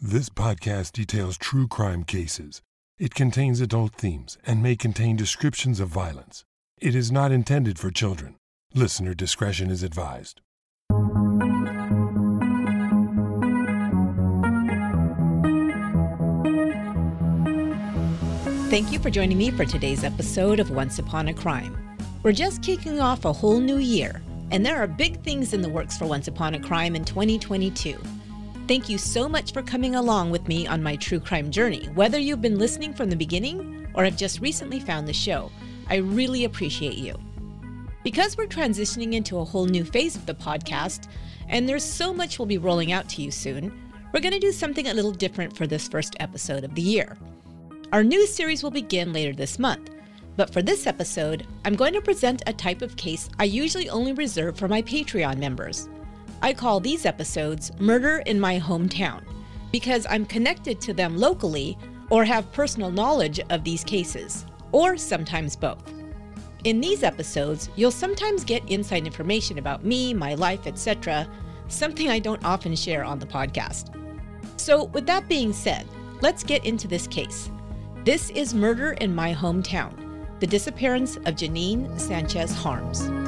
This podcast details true crime cases. It contains adult themes and may contain descriptions of violence. It is not intended for children. Listener discretion is advised. Thank you for joining me for today's episode of Once Upon a Crime. We're just kicking off a whole new year, and there are big things in the works for Once Upon a Crime in 2022. Thank you so much for coming along with me on my true crime journey. Whether you've been listening from the beginning or have just recently found the show, I really appreciate you. Because we're transitioning into a whole new phase of the podcast, and there's so much we'll be rolling out to you soon, we're going to do something a little different for this first episode of the year. Our new series will begin later this month, but for this episode, I'm going to present a type of case I usually only reserve for my Patreon members. I call these episodes Murder in My Hometown because I'm connected to them locally or have personal knowledge of these cases, or sometimes both. In these episodes, you'll sometimes get inside information about me, my life, etc., something I don't often share on the podcast. So, with that being said, let's get into this case. This is Murder in My Hometown The Disappearance of Janine Sanchez Harms.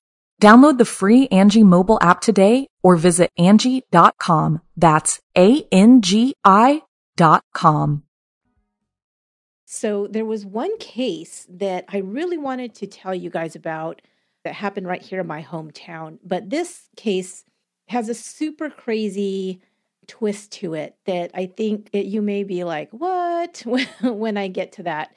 Download the free Angi mobile app today or visit Angi.com. That's A-N-G-I dot com. So there was one case that I really wanted to tell you guys about that happened right here in my hometown. But this case has a super crazy twist to it that I think it, you may be like, what? when I get to that.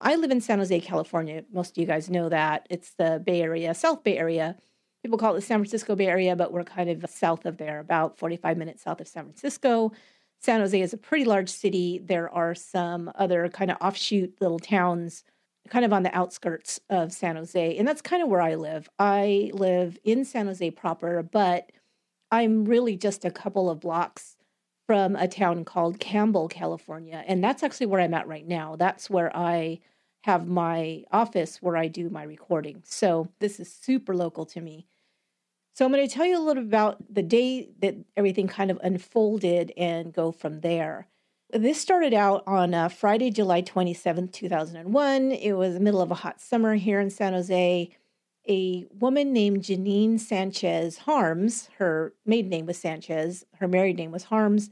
I live in San Jose, California. Most of you guys know that. It's the Bay Area, South Bay Area. People call it the San Francisco Bay Area, but we're kind of south of there, about 45 minutes south of San Francisco. San Jose is a pretty large city. There are some other kind of offshoot little towns kind of on the outskirts of San Jose. And that's kind of where I live. I live in San Jose proper, but I'm really just a couple of blocks from a town called Campbell, California. And that's actually where I'm at right now. That's where I have my office where I do my recording. So this is super local to me. So I'm going to tell you a little about the day that everything kind of unfolded and go from there. This started out on uh, Friday, July 27th, 2001. It was the middle of a hot summer here in San Jose. A woman named Janine Sanchez Harms, her maiden name was Sanchez, her married name was Harms.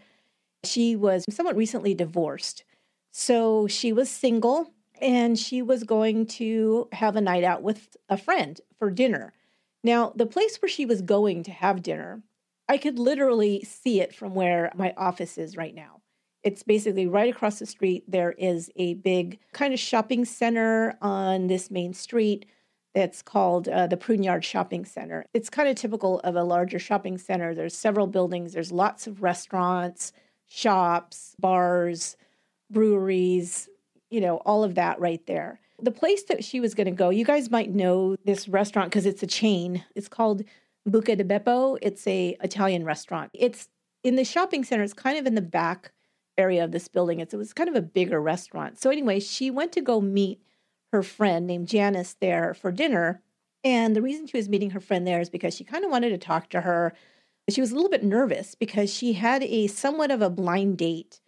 She was somewhat recently divorced. So she was single and she was going to have a night out with a friend for dinner. Now, the place where she was going to have dinner, I could literally see it from where my office is right now. It's basically right across the street. There is a big kind of shopping center on this main street that's called uh, the Pruneyard Shopping Center. It's kind of typical of a larger shopping center. There's several buildings, there's lots of restaurants, shops, bars, breweries, you know, all of that right there. The place that she was going to go, you guys might know this restaurant because it's a chain. It's called Buca di Beppo. It's a Italian restaurant. It's in the shopping center. It's kind of in the back area of this building. It's, it was kind of a bigger restaurant. So anyway, she went to go meet her friend named Janice there for dinner. And the reason she was meeting her friend there is because she kind of wanted to talk to her. She was a little bit nervous because she had a somewhat of a blind date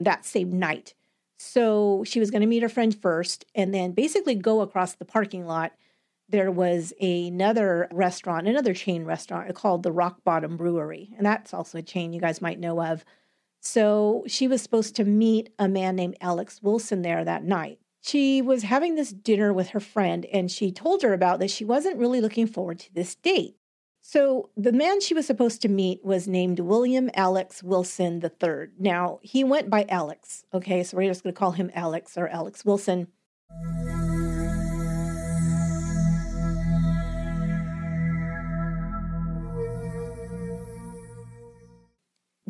that same night. So she was going to meet her friend first and then basically go across the parking lot there was another restaurant, another chain restaurant called the Rock Bottom Brewery. And that's also a chain you guys might know of. So she was supposed to meet a man named Alex Wilson there that night. She was having this dinner with her friend, and she told her about that she wasn't really looking forward to this date. So the man she was supposed to meet was named William Alex Wilson III. Now, he went by Alex, okay? So we're just going to call him Alex or Alex Wilson.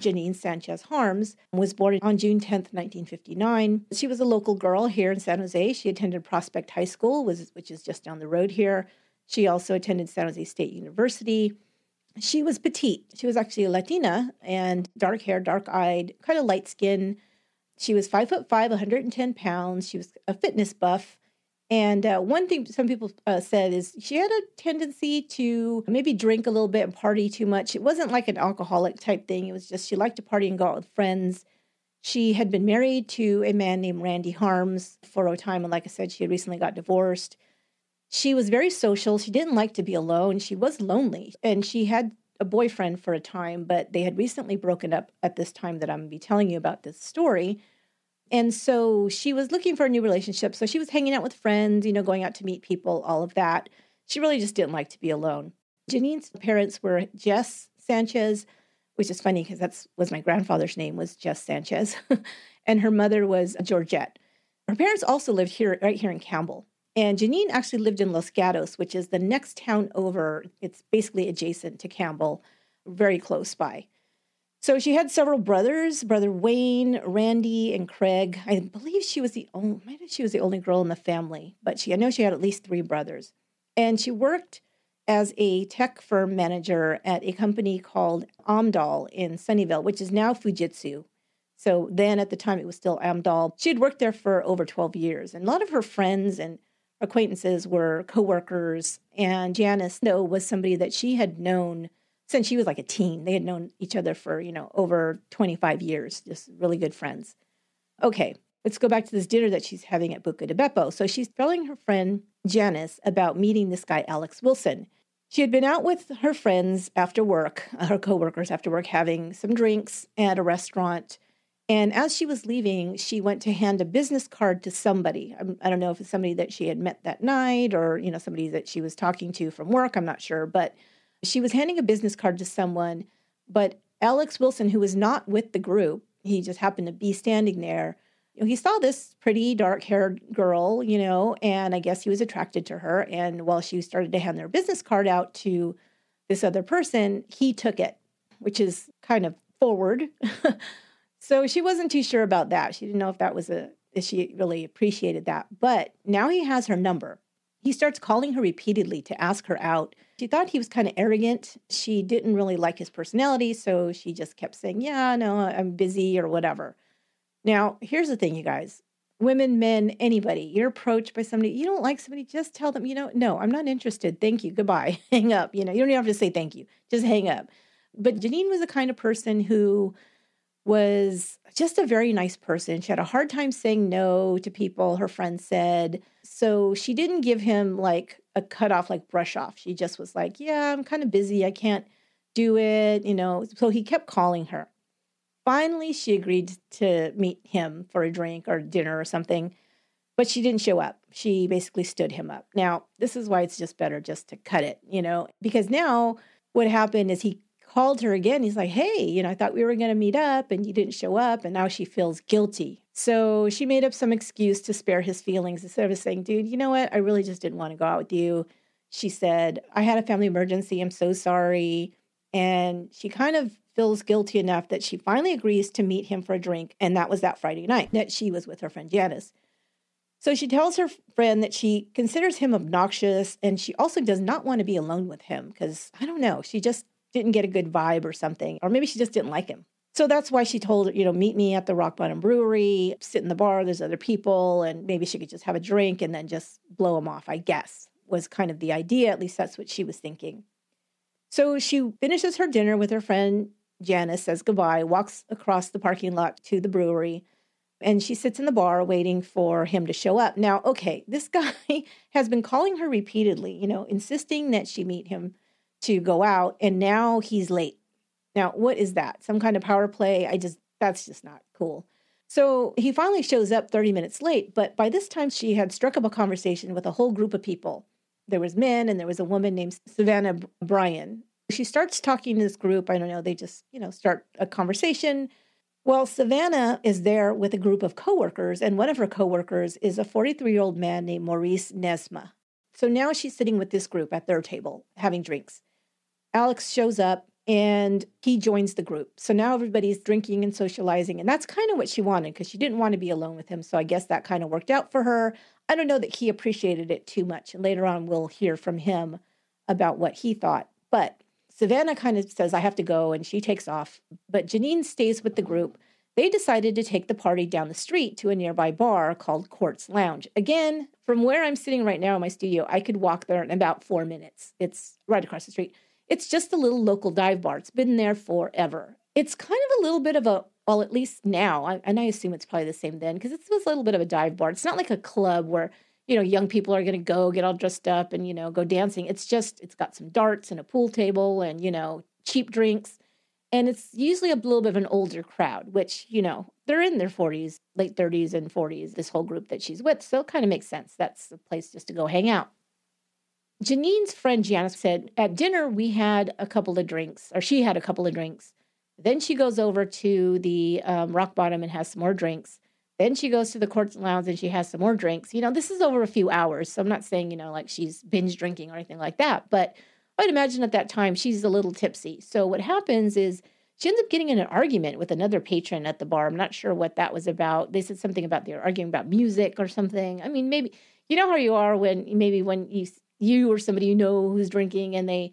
Janine Sanchez Harms was born on June 10th, 1959. She was a local girl here in San Jose. She attended Prospect High School, which is just down the road here. She also attended San Jose State University. She was petite. She was actually a Latina and dark hair, dark eyed, kind of light skin. She was five foot five, 110 pounds. She was a fitness buff. And uh, one thing some people uh, said is she had a tendency to maybe drink a little bit and party too much. It wasn't like an alcoholic type thing. It was just she liked to party and go out with friends. She had been married to a man named Randy Harms for a time. And like I said, she had recently got divorced. She was very social. She didn't like to be alone. She was lonely. And she had a boyfriend for a time, but they had recently broken up at this time that I'm going to be telling you about this story. And so she was looking for a new relationship. So she was hanging out with friends, you know, going out to meet people, all of that. She really just didn't like to be alone. Janine's parents were Jess Sanchez, which is funny because that's was my grandfather's name was Jess Sanchez, and her mother was Georgette. Her parents also lived here, right here in Campbell. And Janine actually lived in Los Gatos, which is the next town over. It's basically adjacent to Campbell, very close by. So she had several brothers, brother Wayne, Randy, and Craig. I believe she was the only maybe she was the only girl in the family, but she I know she had at least three brothers. And she worked as a tech firm manager at a company called Amdahl in Sunnyvale, which is now Fujitsu. So then at the time it was still Amdahl. She had worked there for over 12 years. And a lot of her friends and acquaintances were coworkers. And Janice, though, was somebody that she had known since she was like a teen. They had known each other for, you know, over 25 years, just really good friends. Okay, let's go back to this dinner that she's having at Buca di Beppo. So she's telling her friend Janice about meeting this guy, Alex Wilson. She had been out with her friends after work, uh, her coworkers after work, having some drinks at a restaurant. And as she was leaving, she went to hand a business card to somebody. I don't know if it's somebody that she had met that night or, you know, somebody that she was talking to from work. I'm not sure. But she was handing a business card to someone, but Alex Wilson, who was not with the group, he just happened to be standing there. He saw this pretty dark haired girl, you know, and I guess he was attracted to her. And while she started to hand their business card out to this other person, he took it, which is kind of forward. so she wasn't too sure about that. She didn't know if that was a, if she really appreciated that. But now he has her number. He starts calling her repeatedly to ask her out. She thought he was kind of arrogant. She didn't really like his personality, so she just kept saying, Yeah, no, I'm busy or whatever. Now, here's the thing, you guys women, men, anybody, you're approached by somebody, you don't like somebody, just tell them, you know, no, I'm not interested. Thank you. Goodbye. hang up. You know, you don't even have to say thank you, just hang up. But Janine was the kind of person who was just a very nice person. She had a hard time saying no to people, her friend said. So she didn't give him like a cutoff, like brush off. She just was like, Yeah, I'm kind of busy. I can't do it, you know. So he kept calling her. Finally, she agreed to meet him for a drink or dinner or something, but she didn't show up. She basically stood him up. Now, this is why it's just better just to cut it, you know, because now what happened is he called her again. He's like, Hey, you know, I thought we were going to meet up and you didn't show up. And now she feels guilty. So she made up some excuse to spare his feelings instead of saying, Dude, you know what? I really just didn't want to go out with you. She said, I had a family emergency. I'm so sorry. And she kind of feels guilty enough that she finally agrees to meet him for a drink. And that was that Friday night that she was with her friend Janice. So she tells her friend that she considers him obnoxious and she also does not want to be alone with him because I don't know, she just didn't get a good vibe or something, or maybe she just didn't like him. So that's why she told, you know, meet me at the Rock Bottom Brewery, sit in the bar, there's other people, and maybe she could just have a drink and then just blow him off, I guess, was kind of the idea. At least that's what she was thinking. So she finishes her dinner with her friend Janice, says goodbye, walks across the parking lot to the brewery. and she sits in the bar waiting for him to show up. Now, okay, this guy has been calling her repeatedly, you know, insisting that she meet him to go out, and now he's late. Now, what is that? Some kind of power play? I just, that's just not cool. So he finally shows up 30 minutes late, but by this time she had struck up a conversation with a whole group of people. There was men and there was a woman named Savannah Bryan. She starts talking to this group. I don't know, they just, you know, start a conversation. Well, Savannah is there with a group of coworkers, and one of her coworkers is a 43 year old man named Maurice Nasmeh. So now she's sitting with this group at their table having drinks. Alex shows up and he joins the group. So now everybody's drinking and socializing, and that's kind of what she wanted because she didn't want to be alone with him. So I guess that kind of worked out for her. I don't know that he appreciated it too much. And later on, we'll hear from him about what he thought. But Savannah kind of says, I have to go, and she takes off. But Janine stays with the group. They decided to take the party down the street to a nearby bar called Quartz Lounge. Again, from where I'm sitting right now in my studio, I could walk there in about four minutes. It's right across the street. It's just a little local dive bar. It's been there forever. It's kind of a little bit of a, well, at least now, and I assume it's probably the same then, because it's a little bit of a dive bar. It's not like a club where you know, young people are going to go get all dressed up and, you know, go dancing. It's just, it's got some darts and a pool table and, you know, cheap drinks. And it's usually a little bit of an older crowd, which, you know, they're in their 40s, late 30s and 40s, this whole group that she's with. So it kind of makes sense. That's the place just to go hang out. Janine's friend Janice said, At dinner, we had a couple of drinks, or she had a couple of drinks. Then she goes over to the um, rock bottom and has some more drinks. Then she goes to the Quartz Lounge and she has some more drinks. You know, this is over a few hours. So I'm not saying, you know, like she's binge drinking or anything like that. But I'd imagine at that time she's a little tipsy. So what happens is she ends up getting in an argument with another patron at the bar. I'm not sure what that was about. They said something about they're arguing about music or something. I mean, maybe you know how you are when maybe when you you or somebody you know who's drinking and they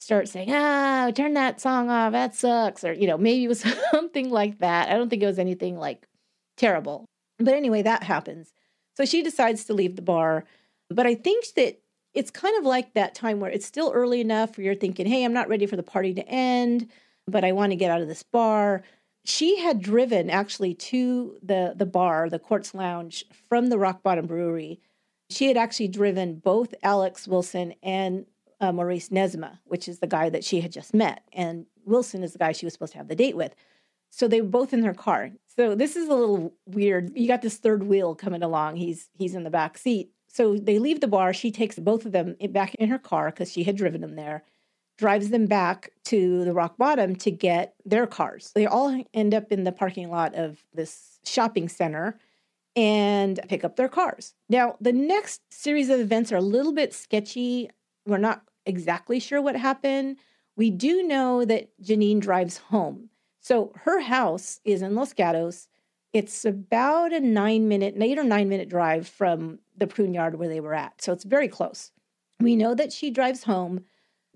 start saying, ah, turn that song off, that sucks. Or, you know, maybe it was something like that. I don't think it was anything like terrible. But anyway, that happens. So she decides to leave the bar. But I think that it's kind of like that time where it's still early enough where you're thinking, hey, I'm not ready for the party to end, but I want to get out of this bar. She had driven actually to the, the bar, the Quartz Lounge, from the Rock Bottom Brewery. She had actually driven both Alex Wilson and uh, Maurice Nasmeh, which is the guy that she had just met. And Wilson is the guy she was supposed to have the date with. So they were both in her car. So this is a little weird. You got this third wheel coming along. He's he's in the back seat. So they leave the bar. She takes both of them back in her car because she had driven them there, drives them back to the rock bottom to get their cars. They all end up in the parking lot of this shopping center and pick up their cars. Now, the next series of events are a little bit sketchy. We're not exactly sure what happened. We do know that Janine drives home. So her house is in Los Gatos. It's about a nine minute, eight or nine minute drive from the Pruneyard where they were at. So it's very close. We know that she drives home.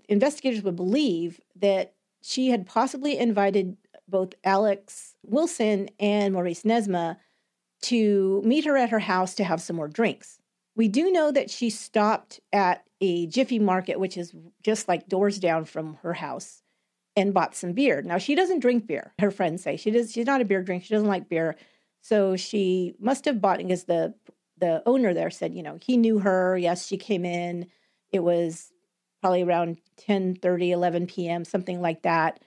Investigators would believe that she had possibly invited both Alex Wilson and Maurice Nasmeh to meet her at her house to have some more drinks. We do know that she stopped at a Jiffy Market, which is just like doors down from her house, and bought some beer. Now she doesn't drink beer. Her friends say she does. She's not a beer drinker. She doesn't like beer, so she must have bought because the the owner there said, you know, he knew her. Yes, she came in. It was probably around 10 30, 11 p.m., something like that,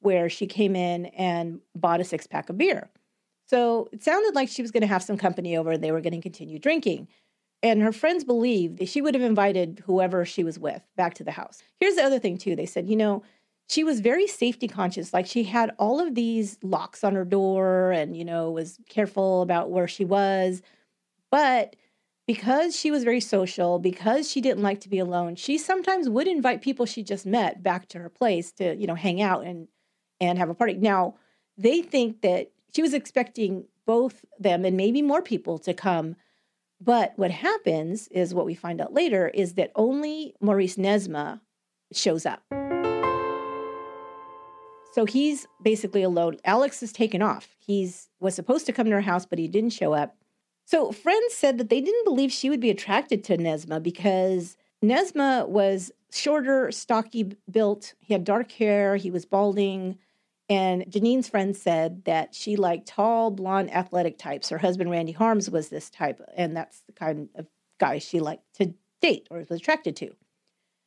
where she came in and bought a six pack of beer. So it sounded like she was going to have some company over and they were going to continue drinking. And her friends believed that she would have invited whoever she was with back to the house. Here's the other thing, too. They said, you know, she was very safety conscious. Like she had all of these locks on her door and, you know, was careful about where she was. But because she was very social, because she didn't like to be alone, she sometimes would invite people she just met back to her place to, you know, hang out and and have a party. Now, they think that she was expecting both them and maybe more people to come. But what happens is what we find out later is that only Maurice Nasmeh shows up. So he's basically alone. Alex is taken off. He's was supposed to come to her house, but he didn't show up. So friends said that they didn't believe she would be attracted to Nasmeh because Nasmeh was shorter, stocky built. He had dark hair. He was balding, And Janine's friend said that she liked tall, blonde, athletic types. Her husband, Randy Harms, was this type, and that's the kind of guy she liked to date or was attracted to.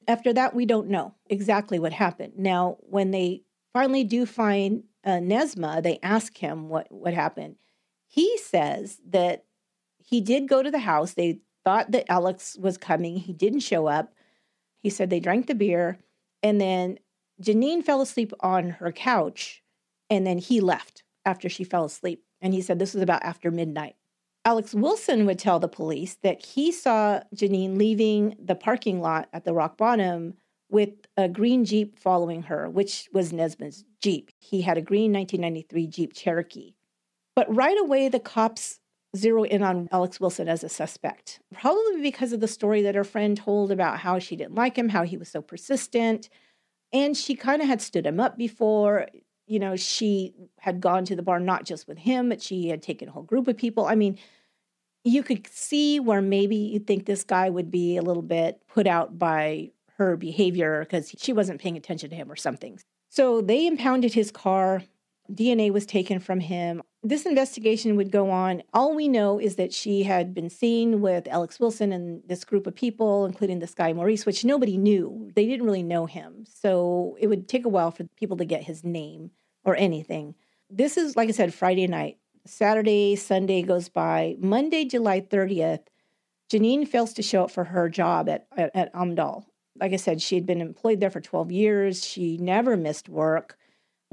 After that, we don't know exactly what happened. Now, when they finally do find uh, Nasmeh, they ask him what, what happened. He says that he did go to the house. They thought that Alex was coming. He didn't show up. He said they drank the beer, and then Janine fell asleep on her couch, and then he left after she fell asleep. And he said this was about after midnight. Alex Wilson would tell the police that he saw Janine leaving the parking lot at the rock bottom with a green Jeep following her, which was Nasmeh's Jeep. He had a green 1993 Jeep Cherokee. But right away, the cops zero in on Alex Wilson as a suspect, probably because of the story that her friend told about how she didn't like him, how he was so persistent. And she kind of had stood him up before. You know, she had gone to the bar not just with him, but she had taken a whole group of people. I mean, you could see where maybe you'd think this guy would be a little bit put out by her behavior because she wasn't paying attention to him or something. So they impounded his car. DNA was taken from him. This investigation would go on. All we know is that she had been seen with Alex Wilson and this group of people, including this guy Maurice, which nobody knew. They didn't really know him. So it would take a while for people to get his name or anything. This is, like I said, Friday night. Saturday, Sunday goes by. Monday, July 30th, Janine fails to show up for her job at, at, at Amdahl. Like I said, she had been employed there for 12 years. She never missed work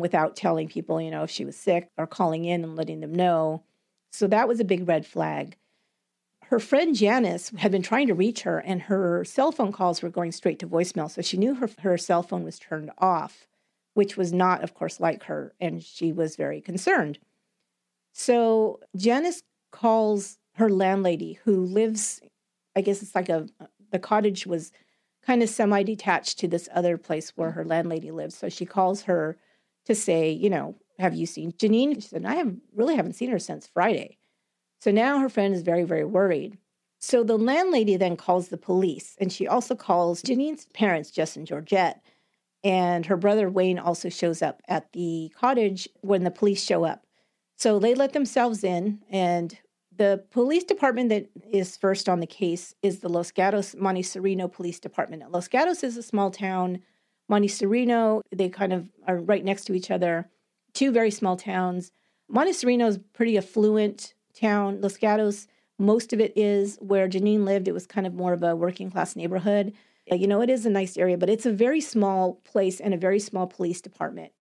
without telling people, you know, if she was sick or calling in and letting them know. So that was a big red flag. Her friend Janice had been trying to reach her, and her cell phone calls were going straight to voicemail. So she knew her, her cell phone was turned off, which was not, of course, like her. And she was very concerned. So Janice calls her landlady, who lives, I guess it's like a, the cottage was kind of semi detached to this other place where her landlady lives. So she calls her to say, you know, have you seen Janine? She said, I have really haven't seen her since Friday. So now her friend is very, very worried. So the landlady then calls the police and she also calls Janine's parents, Jess and Georgette. And her brother Wayne also shows up at the cottage when the police show up. So they let themselves in, and the police department that is first on the case is the Los Gatos Monte Sereno Police Department. Los Gatos is a small town Sereno, they kind of are right next to each other, two very small towns. Monte Sereno is pretty affluent town. Los Gatos, most of it is where Janine lived. It was kind of more of a working class neighborhood. Uh, you know, it is a nice area, but it's a very small place and a very small police department.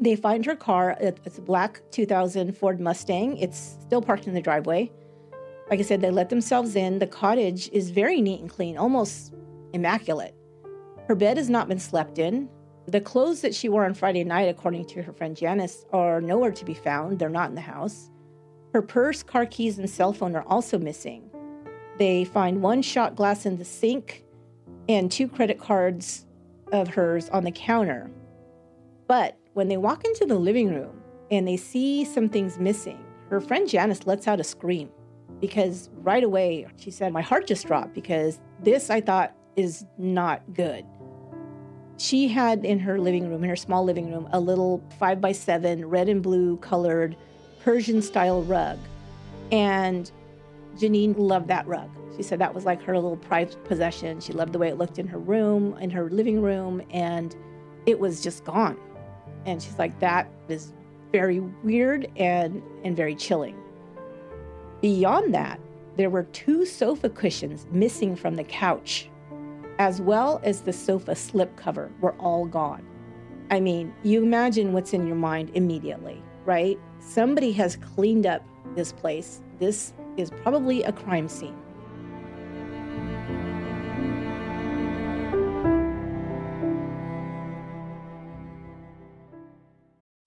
They find her car. It's a black 2000 Ford Mustang. It's still parked in the driveway. Like I said, they let themselves in. The cottage is very neat and clean, almost immaculate. Her bed has not been slept in. The clothes that she wore on Friday night, according to her friend Janice, are nowhere to be found. They're not in the house. Her purse, car keys, and cell phone are also missing. They find one shot glass in the sink and two credit cards of hers on the counter. But when they walk into the living room and they see some things missing, her friend Janice lets out a scream because right away she said, My heart just dropped because this I thought is not good she had in her living room, in her small living room, a little five by seven red and blue colored Persian style rug. And Janine loved that rug. She said that was like her little prized possession. She loved the way it looked in her room, in her living room, and it was just gone. And she's like, that is very weird and, and very chilling. Beyond that, there were two sofa cushions missing from the couch as well as the sofa slipcover were all gone. I mean, you imagine what's in your mind immediately, right? Somebody has cleaned up this place. This is probably a crime scene.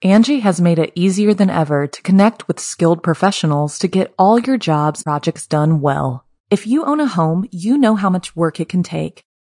Angi has made it easier than ever to connect with skilled professionals to get all your jobs projects done well. If you own a home, you know how much work it can take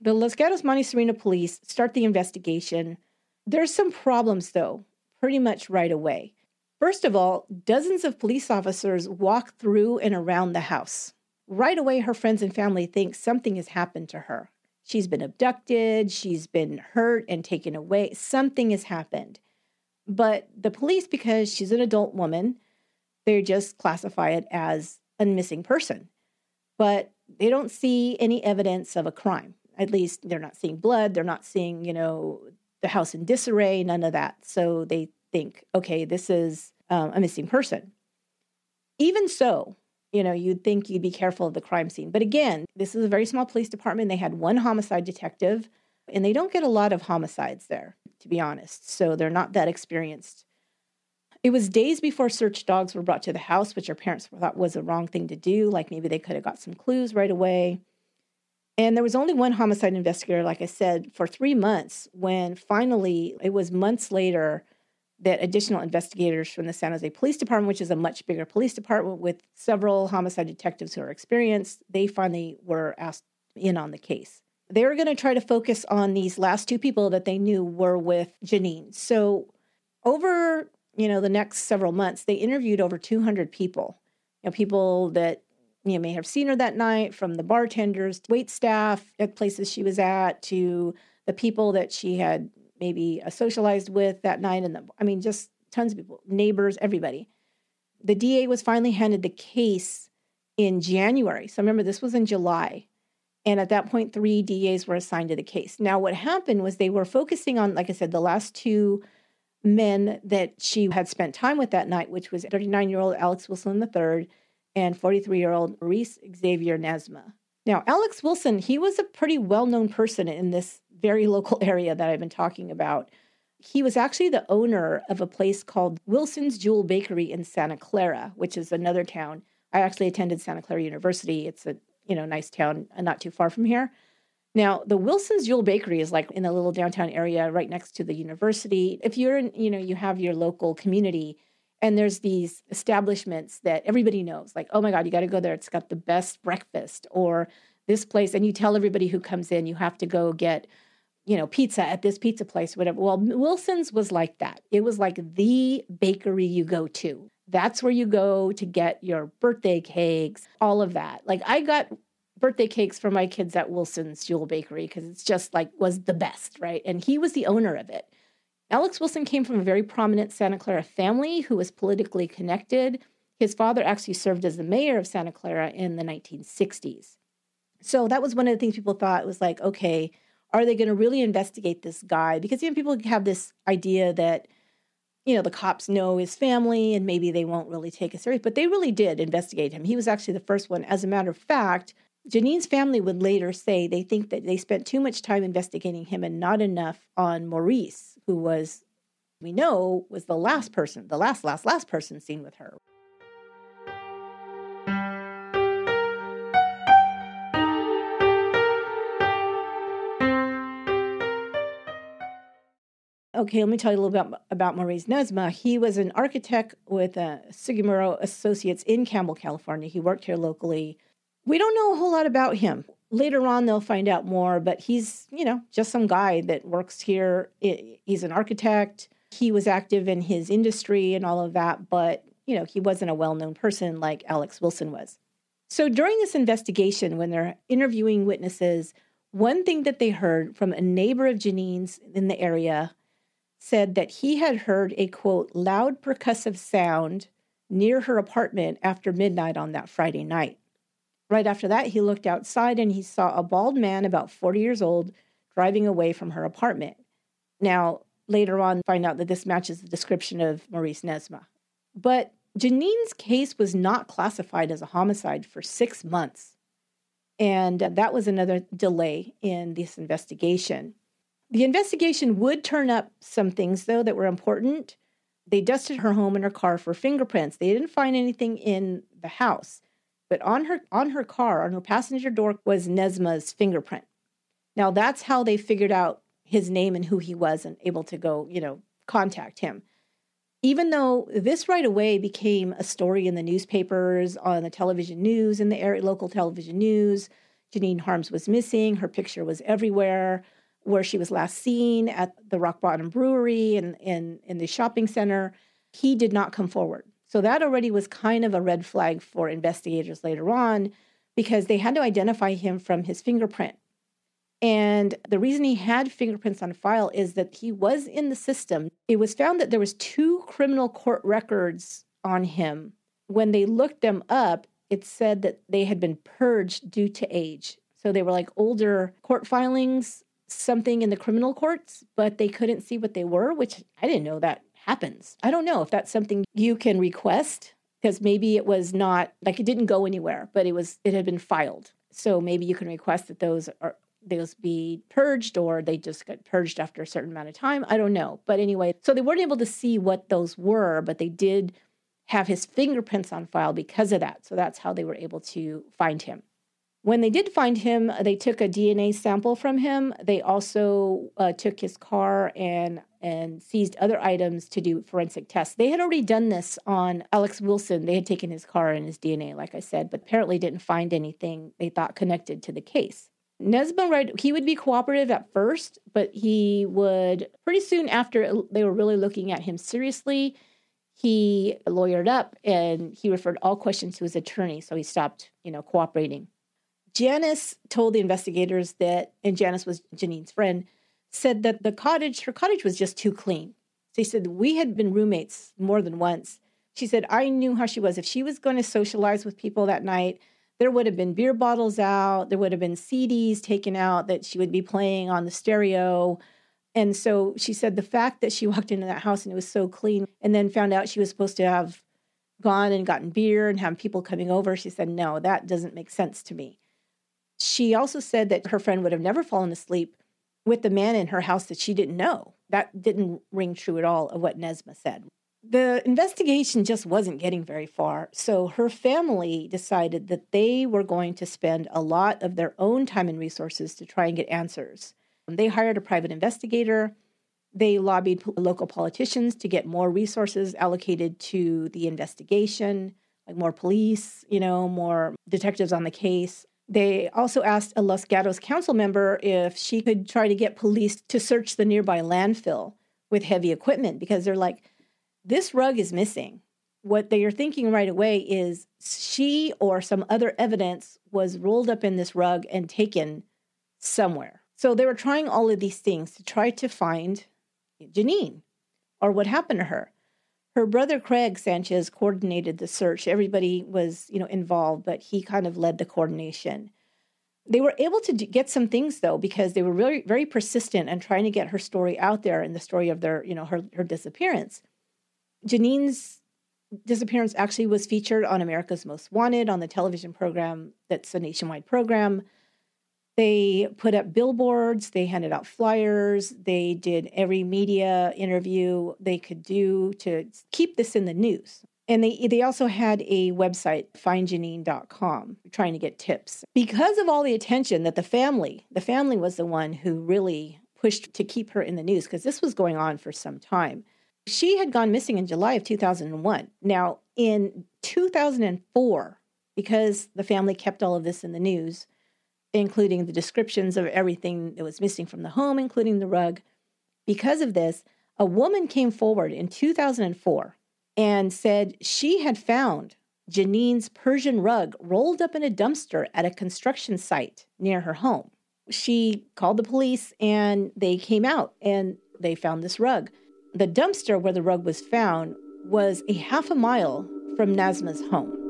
The Los Gatos Monte Sereno police start the investigation. There's some problems, though, pretty much right away. First of all, dozens of police officers walk through and around the house. Right away, her friends and family think something has happened to her. She's been abducted, she's been hurt and taken away. Something has happened. But the police, because she's an adult woman, they just classify it as a missing person. But they don't see any evidence of a crime. At least they're not seeing blood, they're not seeing, you know, the house in disarray, none of that. So they think, okay, this is um, a missing person. Even so, you know, you'd think you'd be careful of the crime scene. But again, this is a very small police department. They had one homicide detective, and they don't get a lot of homicides there, to be honest. So they're not that experienced. It was days before search dogs were brought to the house, which her parents thought was a wrong thing to do. Like maybe they could have got some clues right away. And there was only one homicide investigator, like I said, for three months when finally it was months later that additional investigators from the San Jose Police Department, which is a much bigger police department with several homicide detectives who are experienced, they finally were asked in on the case. They were going to try to focus on these last two people that they knew were with Janine. So over, you know, the next several months, they interviewed over 200 people. You know, people that you may have seen her that night from the bartenders, wait staff at places she was at to the people that she had maybe socialized with that night. And the, I mean, just tons of people, neighbors, everybody. The DA was finally handed the case in January. So remember, this was in July. And at that point, three DAs were assigned to the case. Now, what happened was they were focusing on, like I said, the last two men that she had spent time with that night, which was 39 year old Alex Wilson III and 43 year old Maurice Xavier Nesma. Now, Alex Wilson, he was a pretty well known person in this very local area that I've been talking about. He was actually the owner of a place called Wilson's Jewel Bakery in Santa Clara, which is another town. I actually attended Santa Clara University. It's a you know nice town, uh, not too far from here. Now, the Wilson's Jewel Bakery is like in a little downtown area right next to the university. If you're in, you know, you have your local community and there's these establishments that everybody knows, like, oh my God, you got to go there. It's got the best breakfast, or this place. And you tell everybody who comes in, you have to go get you know, pizza at this pizza place, whatever. Well, Wilson's was like that. It was like the bakery you go to. That's where you go to get your birthday cakes, all of that. Like I got birthday cakes for my kids at Wilson's Jewel Bakery because it's just like was the best, right? And he was the owner of it. Alex Wilson came from a very prominent Santa Clara family who was politically connected. His father actually served as the mayor of Santa Clara in the 1960s. So that was one of the things people thought was like, okay, are they going to really investigate this guy? Because even people have this idea that, you know, the cops know his family and maybe they won't really take it serious, but they really did investigate him. He was actually the first one. As a matter of fact, Janine's family would later say they think that they spent too much time investigating him and not enough on Maurice, who was, we know, was the last person, the last, last, last person seen with her. Okay, let me tell you a little bit about Maurice Nasmeh. He was an architect with uh, Sugimura Associates in Campbell, California. He worked here locally. We don't know a whole lot about him. Later on, they'll find out more, but he's, you know, just some guy that works here. He's an architect. He was active in his industry and all of that, but, you know, he wasn't a well known person like Alex Wilson was. So during this investigation, when they're interviewing witnesses, one thing that they heard from a neighbor of Janine's in the area said that he had heard a quote, loud percussive sound near her apartment after midnight on that Friday night. Right after that, he looked outside and he saw a bald man about 40 years old driving away from her apartment. Now, later on, find out that this matches the description of Maurice Nasmeh. But Janine's case was not classified as a homicide for six months. And that was another delay in this investigation. The investigation would turn up some things, though, that were important. They dusted her home and her car for fingerprints. They didn't find anything in the house, but on her on her car, on her passenger door, was Nasmeh's fingerprint. Now that's how they figured out his name and who he was and able to go, you know, contact him. Even though this right away became a story in the newspapers, on the television news, in the area, local television news, Janine Harms was missing. Her picture was everywhere where she was last seen at the Rock Bottom Brewery and in, in the shopping center, he did not come forward. So that already was kind of a red flag for investigators later on because they had to identify him from his fingerprint. And the reason he had fingerprints on file is that he was in the system. It was found that there was two criminal court records on him. When they looked them up, it said that they had been purged due to age. So they were like older court filings something in the criminal courts, but they couldn't see what they were, which I didn't know that happens. I don't know if that's something you can request because maybe it was not like it didn't go anywhere, but it was it had been filed. So maybe you can request that those are those be purged or they just got purged after a certain amount of time. I don't know. But anyway, so they weren't able to see what those were, but they did have his fingerprints on file because of that. So that's how they were able to find him. When they did find him, they took a DNA sample from him. They also uh, took his car and and seized other items to do forensic tests. They had already done this on Alex Wilson. They had taken his car and his DNA, like I said, but apparently didn't find anything they thought connected to the case. Nasmeh, right, he would be cooperative at first, but he would pretty soon after they were really looking at him seriously, he lawyered up and he referred all questions to his attorney, so he stopped, you know, cooperating. Janice told the investigators that, and Janice was Janine's friend, said that the cottage, her cottage was just too clean. They said, We had been roommates more than once. She said, I knew how she was. If she was going to socialize with people that night, there would have been beer bottles out, there would have been CDs taken out that she would be playing on the stereo. And so she said the fact that she walked into that house and it was so clean and then found out she was supposed to have gone and gotten beer and have people coming over, she said, No, that doesn't make sense to me. She also said that her friend would have never fallen asleep with the man in her house that she didn't know. That didn't ring true at all of what Nasmeh said. The investigation just wasn't getting very far, so her family decided that they were going to spend a lot of their own time and resources to try and get answers. They hired a private investigator. They lobbied local politicians to get more resources allocated to the investigation, like more police, you know, more detectives on the case. They also asked a Los Gatos council member if she could try to get police to search the nearby landfill with heavy equipment because they're like, this rug is missing. What they are thinking right away is she or some other evidence was rolled up in this rug and taken somewhere. So they were trying all of these things to try to find Janine or what happened to her her brother Craig Sanchez coordinated the search. Everybody was, you know, involved, but he kind of led the coordination. They were able to get some things though because they were very very persistent and trying to get her story out there and the story of their, you know, her her disappearance. Janine's disappearance actually was featured on America's Most Wanted on the television program that's a nationwide program. They put up billboards, they handed out flyers, they did every media interview they could do to keep this in the news. And they, they also had a website, findjanine.com, trying to get tips. Because of all the attention that the family, the family was the one who really pushed to keep her in the news because this was going on for some time. She had gone missing in July of 2001. Now, in 2004, because the family kept all of this in the news, including the descriptions of everything that was missing from the home, including the rug. Because of this, a woman came forward in 2004 and said she had found Janine's Persian rug rolled up in a dumpster at a construction site near her home. She called the police and they came out and they found this rug. The dumpster where the rug was found was a half a mile from Nasmeh's home.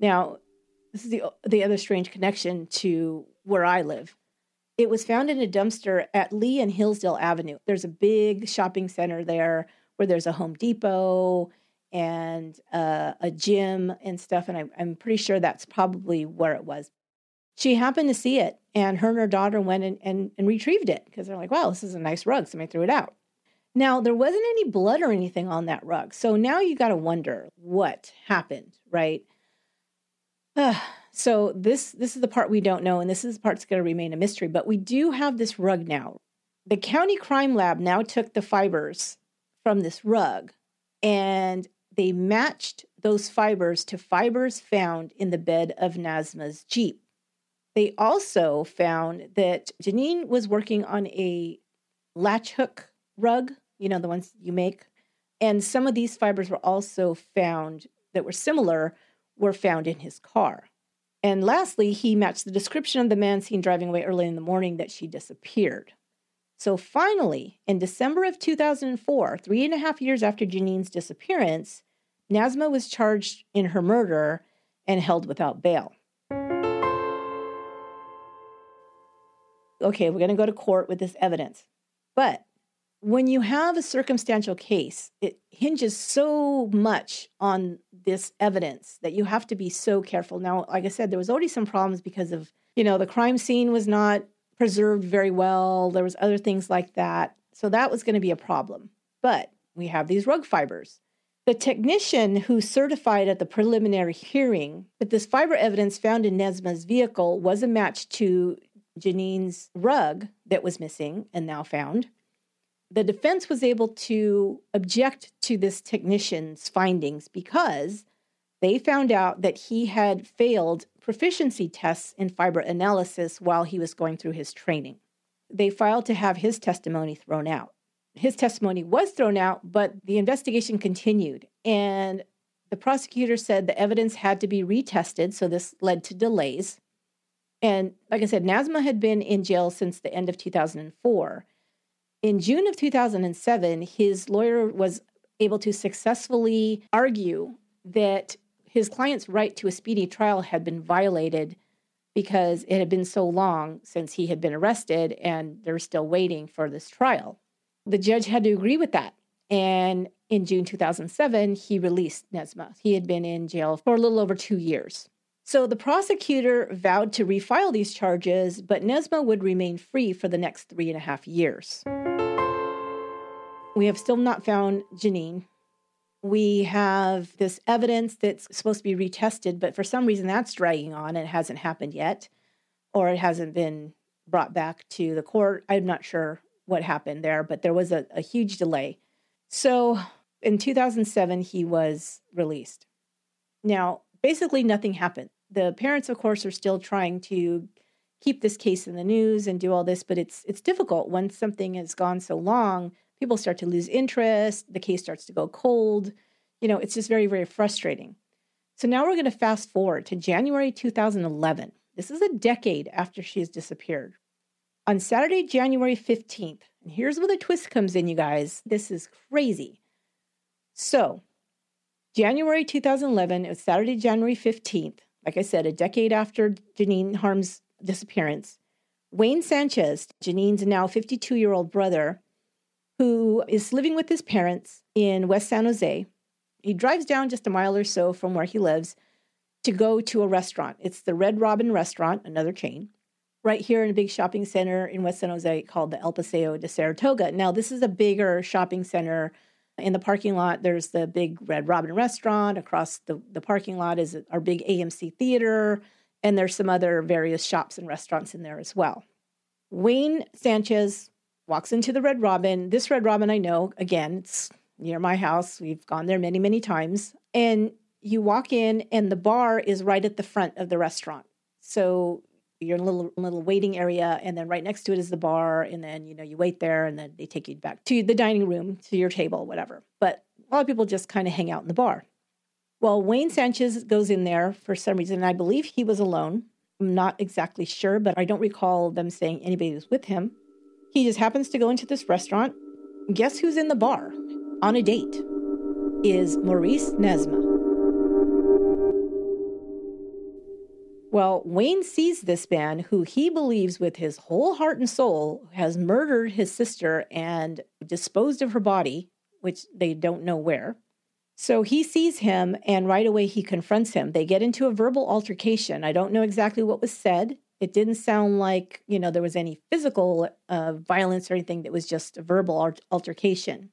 Now, this is the the other strange connection to where I live. It was found in a dumpster at Leigh and Hillsdale Avenue. There's a big shopping center there where there's a Home Depot and uh, a gym and stuff. And I'm, I'm pretty sure that's probably where it was. She happened to see it, and her and her daughter went and, and, and retrieved it because they're like, wow, this is a nice rug. Somebody threw it out. Now, there wasn't any blood or anything on that rug. So now you got to wonder what happened, right? Uh, so this this is the part we don't know, and this is the part that's going to remain a mystery. But we do have this rug now. The county crime lab now took the fibers from this rug and they matched those fibers to fibers found in the bed of Nasmeh's Jeep. They also found that Janine was working on a latch hook rug, you know, the ones you make. And some of these fibers were also found that were similar, were found in his car. And lastly, he matched the description of the man seen driving away early in the morning that she disappeared. So finally, in December of 2004, three and a half years after Janine's disappearance, Nasmeh was charged in her murder and held without bail. Okay, we're going to go to court with this evidence. But when you have a circumstantial case, it hinges so much on this evidence that you have to be so careful. Now, like I said, there was already some problems because of, you know, the crime scene was not preserved very well. There was other things like that. So that was going to be a problem. But we have these rug fibers. The technician who certified at the preliminary hearing that this fiber evidence found in Nasmeh's vehicle was a match to Janine's rug that was missing and now found the defense was able to object to this technician's findings because they found out that he had failed proficiency tests in fiber analysis while he was going through his training. They filed to have his testimony thrown out. His testimony was thrown out, but the investigation continued. And the prosecutor said the evidence had to be retested, so this led to delays. And like I said, Nasmeh had been in jail since the end of 2004 in June of 2007, his lawyer was able to successfully argue that his client's right to a speedy trial had been violated because it had been so long since he had been arrested and they're still waiting for this trial. The judge had to agree with that. And in June 2007, he released Nasmeh. He had been in jail for a little over two years. So the prosecutor vowed to refile these charges, but Nasmeh would remain free for the next three and a half years. We have still not found Janine. We have this evidence that's supposed to be retested, but for some reason that's dragging on and it hasn't happened yet, or it hasn't been brought back to the court. I'm not sure what happened there, but there was a, a huge delay. So in 2007, he was released. Now, basically, nothing happened. The parents, of course, are still trying to keep this case in the news and do all this, but it's it's difficult when something has gone so long people start to lose interest, the case starts to go cold. You know, it's just very, very frustrating. So now we're going to fast forward to January 2011. This is a decade after she has disappeared. On Saturday, January 15th, and here's where the twist comes in, you guys. This is crazy. So, January 2011, it was Saturday, January 15th. Like I said, a decade after Janine Harms' disappearance. Wayne Sanchez, Janine's now 52 year old brother, who is living with his parents in West San Jose. He drives down just a mile or so from where he lives to go to a restaurant. It's the Red Robin Restaurant, another chain, right here in a big shopping center in West San Jose called the El Paseo de Saratoga. Now, this is a bigger shopping center. In the parking lot, there's the big Red Robin restaurant. Across the, the parking lot is our big AMC theater, and there's some other various shops and restaurants in there as well. Wayne Sanchez walks into the Red Robin. This Red Robin, I know, again, it's near my house. We've gone there many, many times. And you walk in, and the bar is right at the front of the restaurant. So a little little waiting area, and then right next to it is the bar. And then you know you wait there, and then they take you back to the dining room, to your table, whatever. But a lot of people just kind of hang out in the bar. Well, Wayne Sanchez goes in there for some reason. and I believe he was alone. I'm not exactly sure, but I don't recall them saying anybody was with him. He just happens to go into this restaurant. Guess who's in the bar on a date? Is Maurice Nasmeh. Well, Wayne sees this man who he believes with his whole heart and soul has murdered his sister and disposed of her body, which they don't know where. So he sees him and right away he confronts him. They get into a verbal altercation. I don't know exactly what was said. It didn't sound like, you know, there was any physical uh, violence or anything. That was just a verbal altercation.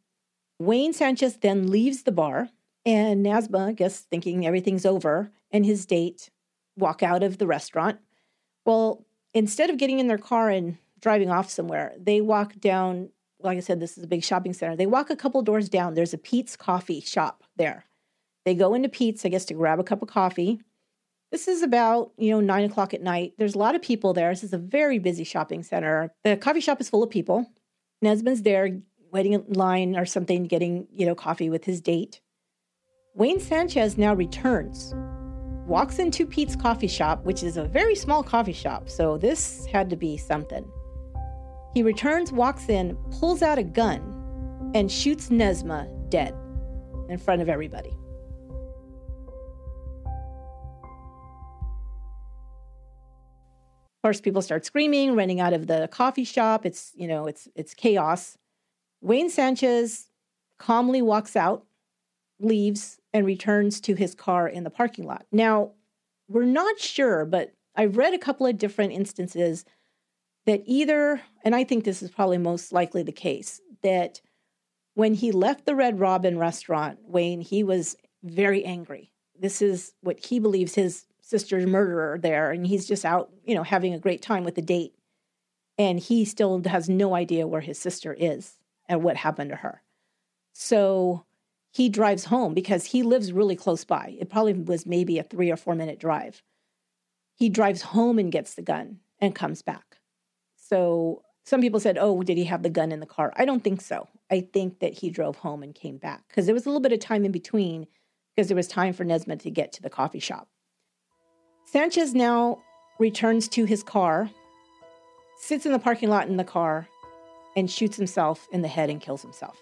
Wayne Sanchez then leaves the bar, and Nasmeh, I guess thinking everything's over, and his date walk out of the restaurant. Well, instead of getting in their car and driving off somewhere, they walk down. Like I said, this is a big shopping center. They walk a couple doors down. There's a Peet's coffee shop there. They go into Peet's, I guess, to grab a cup of coffee. This is about, you know, nine o'clock at night. There's a lot of people there. This is a very busy shopping center. The coffee shop is full of people. Nasmeh's there waiting in line or something, getting, you know, coffee with his date. Wayne Sanchez now returns, walks into Peet's coffee shop, which is a very small coffee shop, so this had to be something. He returns, walks in, pulls out a gun, and shoots Nasmeh dead in front of everybody. Of course, people start screaming, running out of the coffee shop. It's, you know, it's it's chaos. Wayne Sanchez calmly walks out, leaves, and returns to his car in the parking lot. Now, we're not sure, but I've read a couple of different instances that either, and I think this is probably most likely the case, that when he left the Red Robin restaurant, Wayne, he was very angry. This is what he believes his sister's murderer there, and he's just out, you know, having a great time with the date. And he still has no idea where his sister is and what happened to her. So he drives home because he lives really close by. It probably was maybe a three or four minute drive. He drives home and gets the gun and comes back. So some people said, oh, did he have the gun in the car? I don't think so. I think that he drove home and came back because there was a little bit of time in between because there was time for Nasmeh to get to the coffee shop. Sanchez now returns to his car, sits in the parking lot in the car, and shoots himself in the head and kills himself.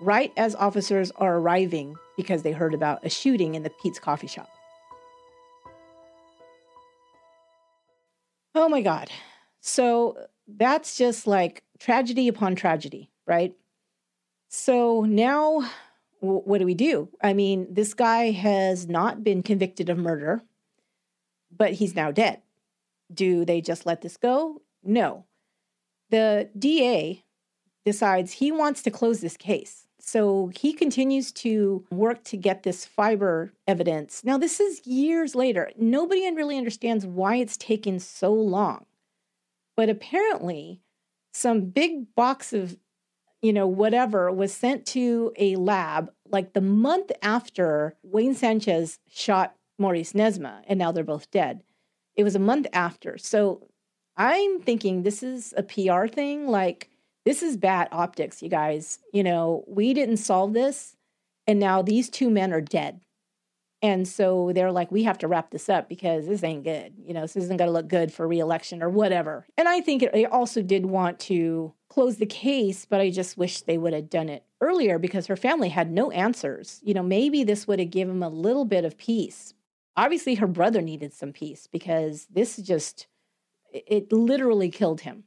Right as officers are arriving because they heard about a shooting in the Peet's coffee shop. Oh my God. So that's just like tragedy upon tragedy, right? So now what do we do? I mean, this guy has not been convicted of murder, but he's now dead. Do they just let this go? No. The DA decides he wants to close this case. So he continues to work to get this fiber evidence. Now, this is years later. Nobody really understands why it's taken so long. But apparently, some big box of, you know, whatever was sent to a lab like the month after Wayne Sanchez shot Maurice Nasmeh, and now they're both dead. It was a month after. So I'm thinking this is a PR thing. Like, this is bad optics, you guys. You know, we didn't solve this, and now these two men are dead. And so they're like, we have to wrap this up because this ain't good. You know, this isn't going to look good for reelection or whatever. And I think they also did want to close the case, but I just wish they would have done it earlier because her family had no answers. You know, maybe this would have given them a little bit of peace. Obviously, her brother needed some peace because this just it literally killed him.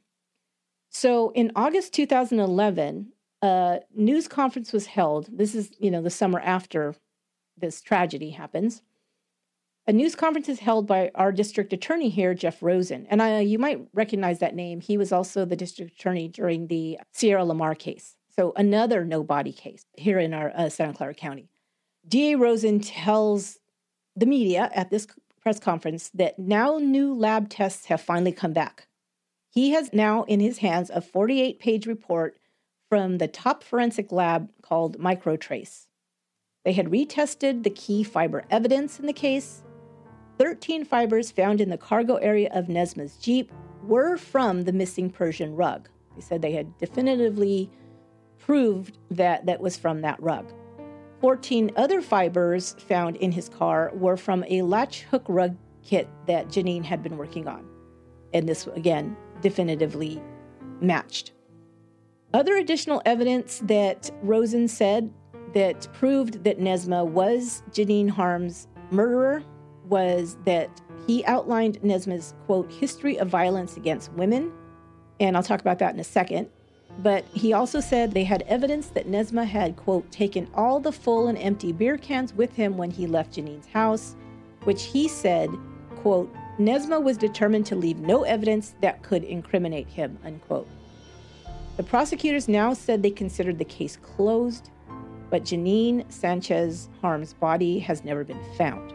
So in August 2011, a news conference was held. This is, you know, the summer after this tragedy happens. A news conference is held by our district attorney here, Jeff Rosen. And I, you might recognize that name. He was also the district attorney during the Sierra Lamar case. So another no body case here in our uh, Santa Clara County. DA Rosen tells the media at this press conference that now new lab tests have finally come back. He has now in his hands a 48 page report from the top forensic lab called Microtrace. They had retested the key fiber evidence in the case. 13 fibers found in the cargo area of Nasmeh's Jeep were from the missing Persian rug. They said they had definitively proved that that was from that rug. 14 other fibers found in his car were from a latch hook rug kit that Janine had been working on. And this, again, definitively matched. Other additional evidence that Rosen said that proved that Nasmeh was Janine Harms' murderer was that he outlined Nasmeh's quote history of violence against women, and I'll talk about that in a second. But he also said they had evidence that Nasmeh had, quote, taken all the full and empty beer cans with him when he left Janine's house, which he said, quote, Nasmeh was determined to leave no evidence that could incriminate him, unquote. The prosecutors now said they considered the case closed, but Janine Sanchez Harms' body has never been found.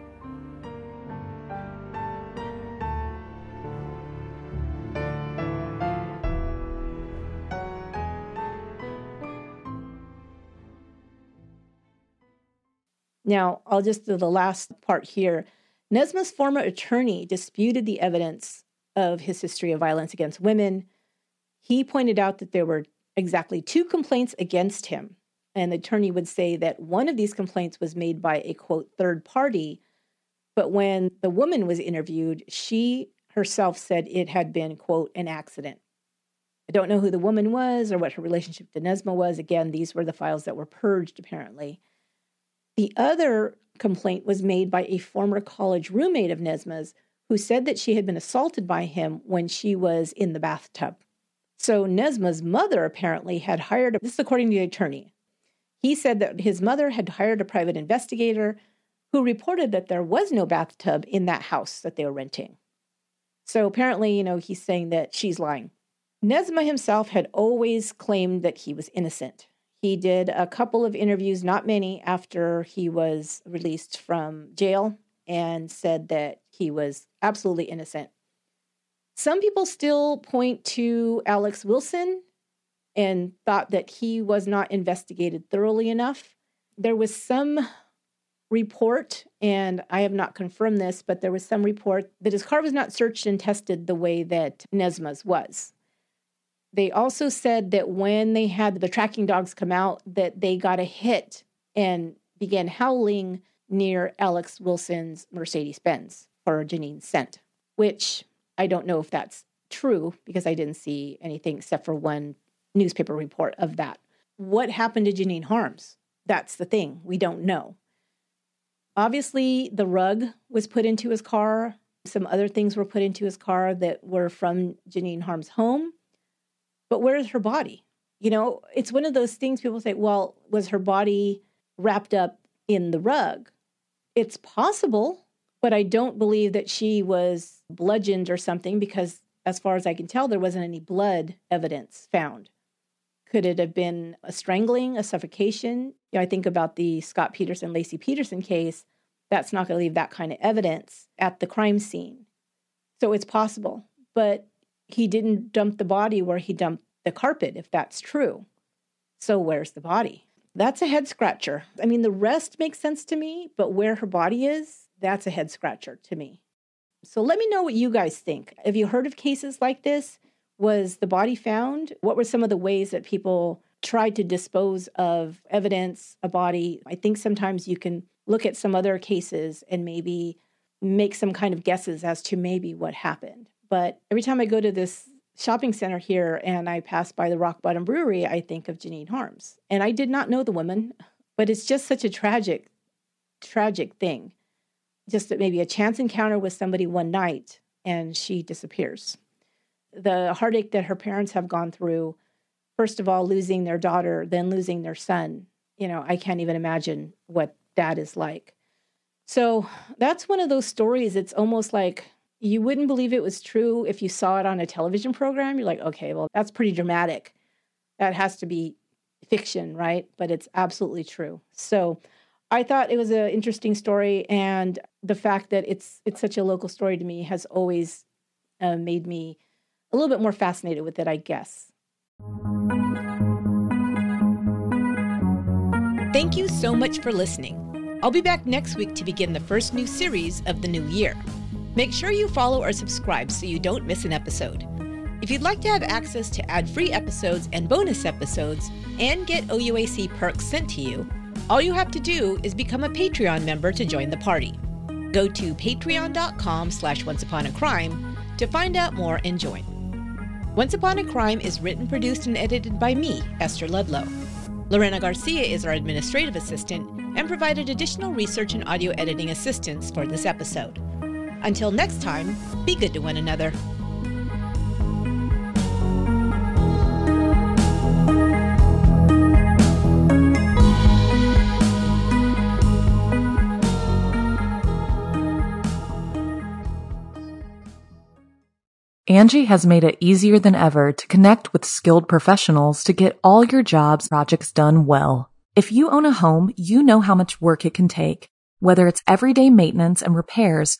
Now, I'll just do the last part here. Nasmeh's former attorney disputed the evidence of his history of violence against women. He pointed out that there were exactly two complaints against him. And the attorney would say that one of these complaints was made by a quote, third party. But when the woman was interviewed, she herself said it had been, quote, an accident. I don't know who the woman was or what her relationship to Nasmeh was. Again, these were the files that were purged, apparently. The other complaint was made by a former college roommate of Nasmeh's who said that she had been assaulted by him when she was in the bathtub. So Nasmeh's mother apparently had hired, this is according to the attorney. He said that his mother had hired a private investigator who reported that there was no bathtub in that house that they were renting. So apparently, you know, he's saying that she's lying. Nasmeh himself had always claimed that he was innocent. He did a couple of interviews, not many, after he was released from jail and said that he was absolutely innocent. Some people still point to Alex Wilson and thought that he was not investigated thoroughly enough. There was some report, and I have not confirmed this, but there was some report that his car was not searched and tested the way that Nasmeh's was. They also said that when they had the tracking dogs come out, that they got a hit and began howling near Alex Wilson's Mercedes Benz for Janine's scent, which I don't know if that's true because I didn't see anything except for one newspaper report of that. What happened to Janine Harms? That's the thing. We don't know. Obviously, the rug was put into his car. Some other things were put into his car that were from Janine Harms' home. But where is her body? You know, it's one of those things people say, well, was her body wrapped up in the rug? It's possible, but I don't believe that she was bludgeoned or something because, as far as I can tell, there wasn't any blood evidence found. Could it have been a strangling, a suffocation? You know, I think about the Scott Peterson, Laci Peterson case. That's not going to leave that kind of evidence at the crime scene. So it's possible. But he didn't dump the body where he dumped the carpet, if that's true. So where's the body? That's a head scratcher. I mean, the rest makes sense to me, but where her body is, that's a head scratcher to me. So let me know what you guys think. Have you heard of cases like this? Was the body found? What were some of the ways that people tried to dispose of evidence, a body? I think sometimes you can look at some other cases and maybe make some kind of guesses as to maybe what happened. But every time I go to this shopping center here and I pass by the Rock Bottom Brewery, I think of Janine Harms. And I did not know the woman, but it's just such a tragic, tragic thing. Just that maybe a chance encounter with somebody one night and she disappears. The heartache that her parents have gone through, first of all, losing their daughter, then losing their son. You know, I can't even imagine what that is like. So that's one of those stories. It's almost like you wouldn't believe it was true if you saw it on a television program. You're like, okay, well, that's pretty dramatic. That has to be fiction, right? But it's absolutely true. So I thought it was an interesting story, and the fact that it's it's such a local story to me has always uh, made me a little bit more fascinated with it, I guess. Thank you so much for listening. I'll be back next week to begin the first new series of the new year. Make sure you follow or subscribe so you don't miss an episode. If you'd like to have access to ad free episodes and bonus episodes and get OUAC perks sent to you, all you have to do is become a Patreon member to join the party. Go to patreon.com slash onceuponacrime to find out more and join. Once Upon a Crime is written, produced, and edited by me, Esther Ludlow. Lorena Garcia is our administrative assistant, and provided additional research and audio editing assistance for this episode. Until next time, be good to one another. Angi has made it easier than ever to connect with skilled professionals to get all your jobs projects done well. If you own a home, you know how much work it can take, whether it's everyday maintenance and repairs